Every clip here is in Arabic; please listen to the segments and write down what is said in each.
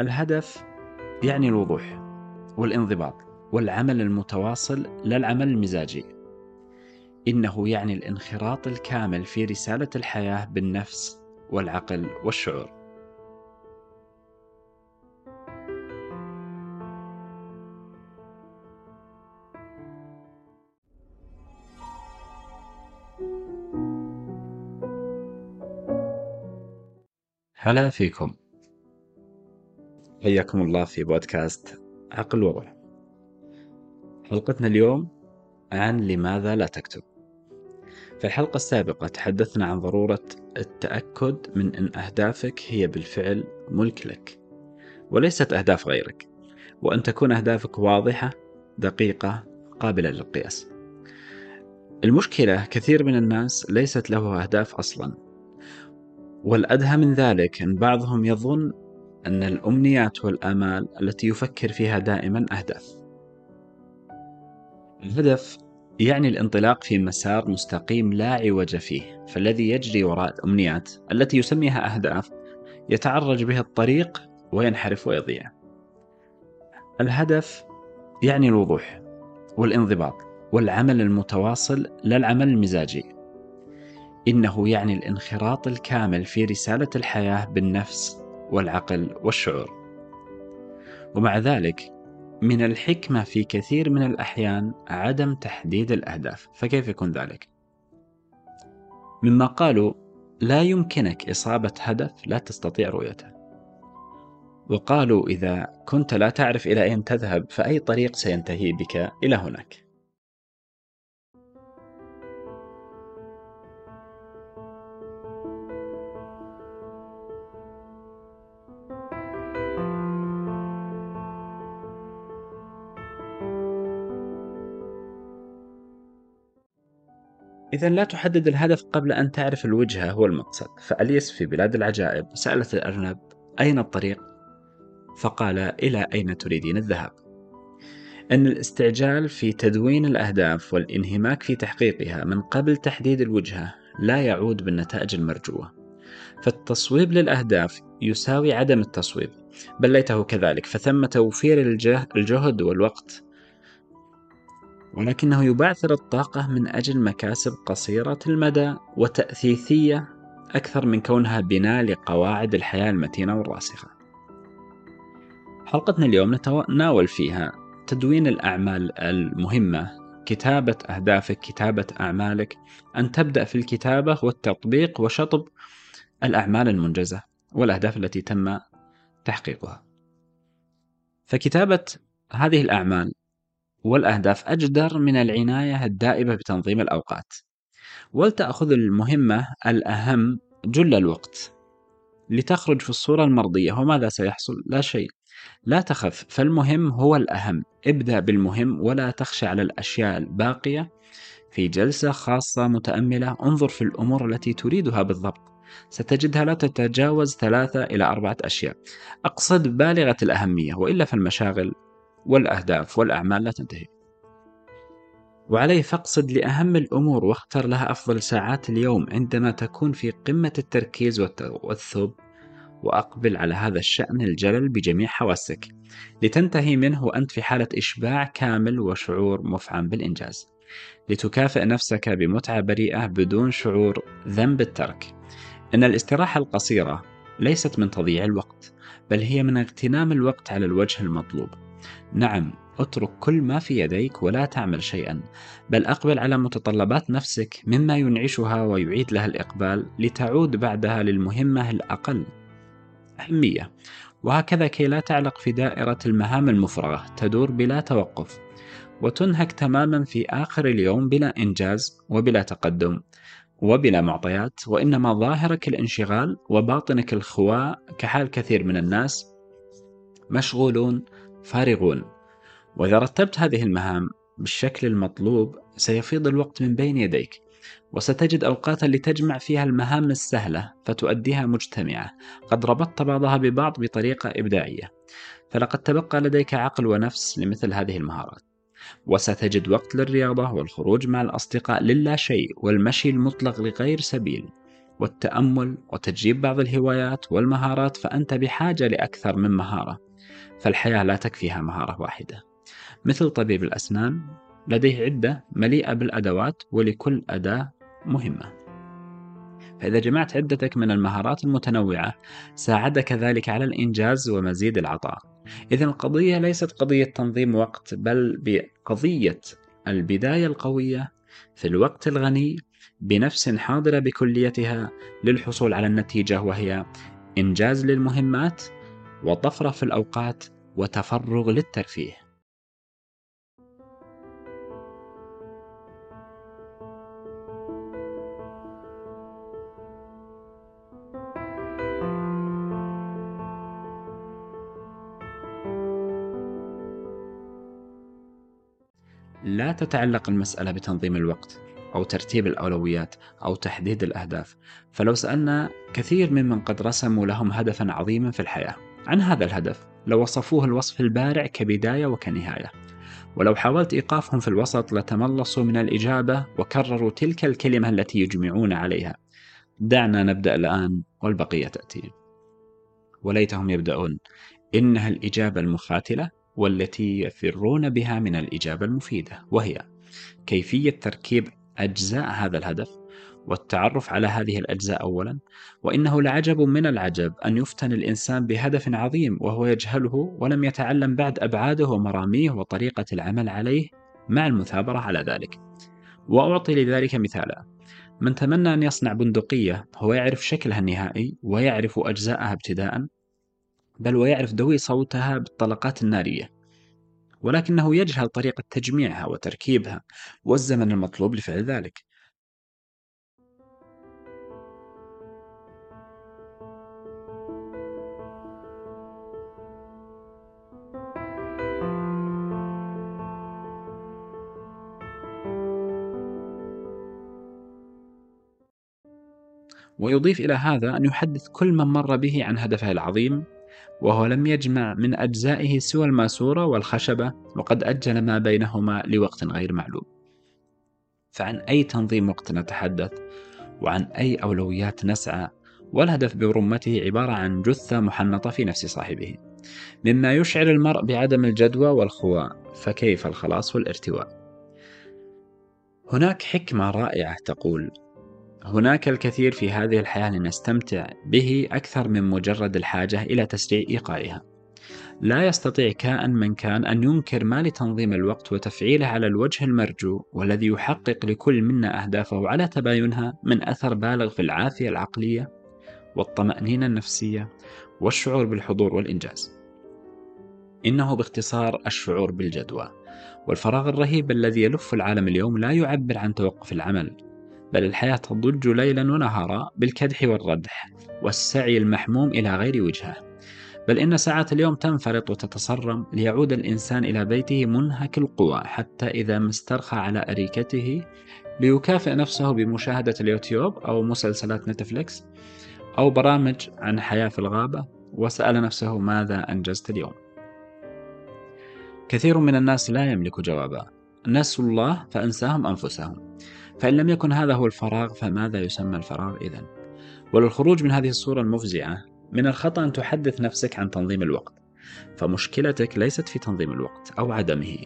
الهدف يعني الوضوح والانضباط والعمل المتواصل لا العمل المزاجي. إنه يعني الانخراط الكامل في رسالة الحياة بالنفس والعقل والشعور. هلا فيكم. حياكم الله في بودكاست عقل وروح. حلقتنا اليوم عن لماذا لا تكتب. في الحلقة السابقة تحدثنا عن ضرورة التأكد من أن أهدافك هي بالفعل ملك لك وليست أهداف غيرك وأن تكون أهدافك واضحة دقيقة قابلة للقياس. المشكلة كثير من الناس ليست له أهداف أصلا والأدهى من ذلك أن بعضهم يظن أن الأمنيات والآمال التي يفكر فيها دائما أهداف. الهدف يعني الانطلاق في مسار مستقيم لا عوج فيه، فالذي يجري وراء الأمنيات التي يسميها أهداف يتعرج به الطريق وينحرف ويضيع. الهدف يعني الوضوح والانضباط والعمل المتواصل لا العمل المزاجي. إنه يعني الانخراط الكامل في رسالة الحياة بالنفس والعقل والشعور. ومع ذلك من الحكمة في كثير من الأحيان عدم تحديد الأهداف. فكيف يكون ذلك؟ مما قالوا لا يمكنك إصابة هدف لا تستطيع رؤيته. وقالوا إذا كنت لا تعرف إلى أين تذهب فأي طريق سينتهي بك إلى هناك. إذا لا تحدد الهدف قبل أن تعرف الوجهة هو المقصد. فأليس في بلاد العجائب؟ سألت الأرنب. أين الطريق؟ فقال إلى أين تريدين الذهاب؟ أن الاستعجال في تدوين الأهداف والانهماك في تحقيقها من قبل تحديد الوجهة لا يعود بالنتائج المرجوة. فالتصويب للأهداف يساوي عدم التصويب. بل ليته كذلك فثم توفير الجهد والوقت ولكنه يبعثر الطاقة من أجل مكاسب قصيرة المدى وتأثيثية أكثر من كونها بناء لقواعد الحياة المتينة والراسخة. حلقتنا اليوم نتناول فيها تدوين الأعمال المهمة، كتابة أهدافك، كتابة أعمالك، أن تبدأ في الكتابة والتطبيق وشطب الأعمال المنجزة والأهداف التي تم تحقيقها. فكتابة هذه الأعمال والأهداف أجدر من العناية الدائمة بتنظيم الأوقات. ولتأخذ المهمة الأهم جل الوقت. لتخرج في الصورة المرضية وماذا سيحصل؟ لا شيء. لا تخف فالمهم هو الأهم. ابدأ بالمهم ولا تخشى على الأشياء الباقية. في جلسة خاصة متأملة انظر في الأمور التي تريدها بالضبط. ستجدها لا تتجاوز ثلاثة إلى أربعة أشياء. أقصد بالغة الأهمية وإلا فالمشاغل والأهداف والأعمال لا تنتهي. وعليه فاقصد لأهم الأمور واختر لها أفضل ساعات اليوم عندما تكون في قمة التركيز والتوثب وأقبل على هذا الشأن الجلل بجميع حواسك. لتنتهي منه وأنت في حالة إشباع كامل وشعور مفعم بالإنجاز. لتكافئ نفسك بمتعة بريئة بدون شعور ذنب الترك. إن الاستراحة القصيرة ليست من تضييع الوقت بل هي من اغتنام الوقت على الوجه المطلوب. نعم اترك كل ما في يديك ولا تعمل شيئا بل أقبل على متطلبات نفسك مما ينعشها ويعيد لها الإقبال لتعود بعدها للمهمة الأقل. أهمية وهكذا كي لا تعلق في دائرة المهام المفرغة تدور بلا توقف وتنهك تماما في آخر اليوم بلا إنجاز وبلا تقدم وبلا معطيات وإنما ظاهرك الانشغال وباطنك الخواء كحال كثير من الناس مشغولون فارغون. وإذا رتبت هذه المهام بالشكل المطلوب سيفيض الوقت من بين يديك وستجد أوقاتا لتجمع فيها المهام السهلة فتؤديها مجتمعة. قد ربطت بعضها ببعض بطريقة إبداعية. فلقد تبقى لديك عقل ونفس لمثل هذه المهارات. وستجد وقت للرياضة والخروج مع الأصدقاء للا شيء والمشي المطلق لغير سبيل. والتأمل وتجريب بعض الهوايات والمهارات فأنت بحاجة لأكثر من مهارة. فالحياة لا تكفيها مهارة واحدة. مثل طبيب الأسنان لديه عدة مليئة بالأدوات ولكل أداة مهمة. فإذا جمعت عدتك من المهارات المتنوعة ساعدك ذلك على الإنجاز ومزيد العطاء. إذا القضية ليست قضية تنظيم وقت بل بقضية البداية القوية في الوقت الغني بنفس حاضرة بكليتها للحصول على النتيجة وهي إنجاز للمهمات وطفرة في الأوقات وتفرغ للترفيه. لا تتعلق المسألة بتنظيم الوقت أو ترتيب الأولويات أو تحديد الأهداف فلو سألنا كثير ممن قد رسموا لهم هدفا عظيما في الحياة. عن هذا الهدف لوصفوه الوصف البارع كبداية وكنهاية. ولو حاولت إيقافهم في الوسط لتملصوا من الإجابة وكرروا تلك الكلمة التي يجمعون عليها. دعنا نبدأ الآن والبقية تأتي. وليتهم يبدأون. إنها الإجابة المخاتلة والتي يفرون بها من الإجابة المفيدة وهي كيفية تركيب أجزاء هذا الهدف والتعرف على هذه الأجزاء أولا وإنه لعجب من العجب أن يفتن الإنسان بهدف عظيم وهو يجهله ولم يتعلم بعد أبعاده ومراميه وطريقة العمل عليه مع المثابرة على ذلك. وأعطي لذلك مثالا. من تمنى أن يصنع بندقية هو يعرف شكلها النهائي ويعرف أجزاءها ابتداء بل ويعرف دوي صوتها بالطلقات النارية. ولكنه يجهل طريقة تجميعها وتركيبها والزمن المطلوب لفعل ذلك. ويضيف إلى هذا أن يحدث كل من مر به عن هدفه العظيم وهو لم يجمع من أجزائه سوى الماسورة والخشبة وقد أجل ما بينهما لوقت غير معلوم. فعن أي تنظيم وقت نتحدث؟ وعن أي أولويات نسعى؟ والهدف برمته عبارة عن جثة محنطة في نفس صاحبه. مما يشعر المرء بعدم الجدوى والخواء فكيف الخلاص والارتواء؟ هناك حكمة رائعة تقول هناك الكثير في هذه الحياة لنستمتع به أكثر من مجرد الحاجة إلى تسريع إيقاعها. لا يستطيع كائن من كان أن ينكر ما لتنظيم الوقت وتفعيله على الوجه المرجو والذي يحقق لكل منا أهدافه على تباينها من أثر بالغ في العافية العقلية والطمأنينة النفسية والشعور بالحضور والإنجاز. إنه باختصار الشعور بالجدوى والفراغ الرهيب الذي يلف العالم اليوم لا يعبر عن توقف العمل بل الحياة تضج ليلا ونهارا بالكدح والردح والسعي المحموم إلى غير وجهة. بل إن ساعات اليوم تنفرط وتتصرم ليعود الإنسان إلى بيته منهك القوى حتى إذا ما استرخى على أريكته ليكافئ نفسه بمشاهدة اليوتيوب أو مسلسلات نتفليكس أو برامج عن حياة في الغابة. وسأل نفسه ماذا أنجزت اليوم. كثير من الناس لا يملك جوابا. نسوا الله فأنساهم أنفسهم. فإن لم يكن هذا هو الفراغ فماذا يسمى الفراغ إذا؟ وللخروج من هذه الصورة المفزعة من الخطأ أن تحدث نفسك عن تنظيم الوقت. فمشكلتك ليست في تنظيم الوقت أو عدمه.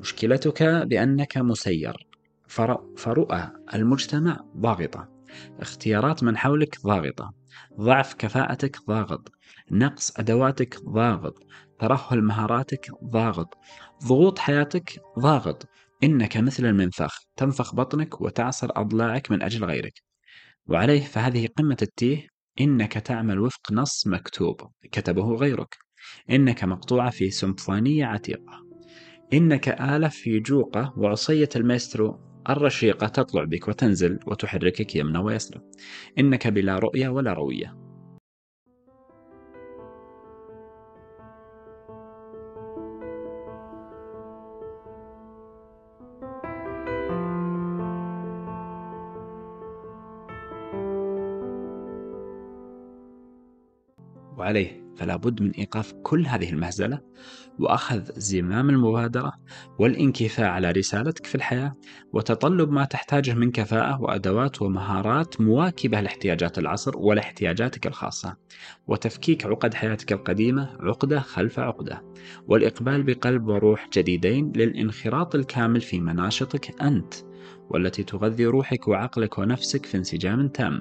مشكلتك بأنك مسير. فرؤى المجتمع ضاغطة. اختيارات من حولك ضاغطة. ضعف كفاءتك ضاغط. نقص أدواتك ضاغط. ترهل مهاراتك ضاغط. ضغوط حياتك ضاغط. إنك مثل المنفخ تنفخ بطنك وتعصر أضلاعك من أجل غيرك. وعليه فهذه قمة التيه إنك تعمل وفق نص مكتوب كتبه غيرك. إنك مقطوعة في سمفونية عتيقة. إنك آلة في جوقة وعصية المايسترو الرشيقة تطلع بك وتنزل وتحركك يمنى ويسرى. إنك بلا رؤية ولا روية. وعليه فلا بد من إيقاف كل هذه المهزلة وأخذ زمام المبادرة والانكفاء على رسالتك في الحياة وتطلب ما تحتاجه من كفاءة وأدوات ومهارات مواكبة لاحتياجات العصر ولاحتياجاتك الخاصة وتفكيك عقد حياتك القديمة عقدة خلف عقدة والإقبال بقلب وروح جديدين للانخراط الكامل في مناشطك أنت. والتي تغذي روحك وعقلك ونفسك في انسجام تام.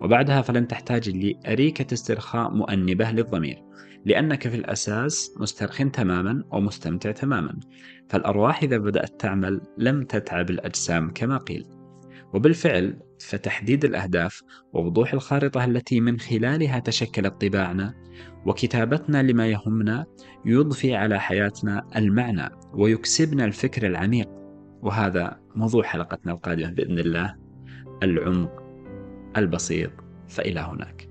وبعدها فلن تحتاج لأريكة استرخاء مؤنبة للضمير لأنك في الأساس مسترخ تماما ومستمتع تماما. فالأرواح إذا بدأت تعمل لم تتعب الأجسام كما قيل. وبالفعل فتحديد الأهداف ووضوح الخارطة التي من خلالها تشكلت طباعنا وكتابتنا لما يهمنا يضفي على حياتنا المعنى ويكسبنا الفكر العميق. وهذا موضوع حلقتنا القادمة بإذن الله. العمق البسيط فإلى هناك.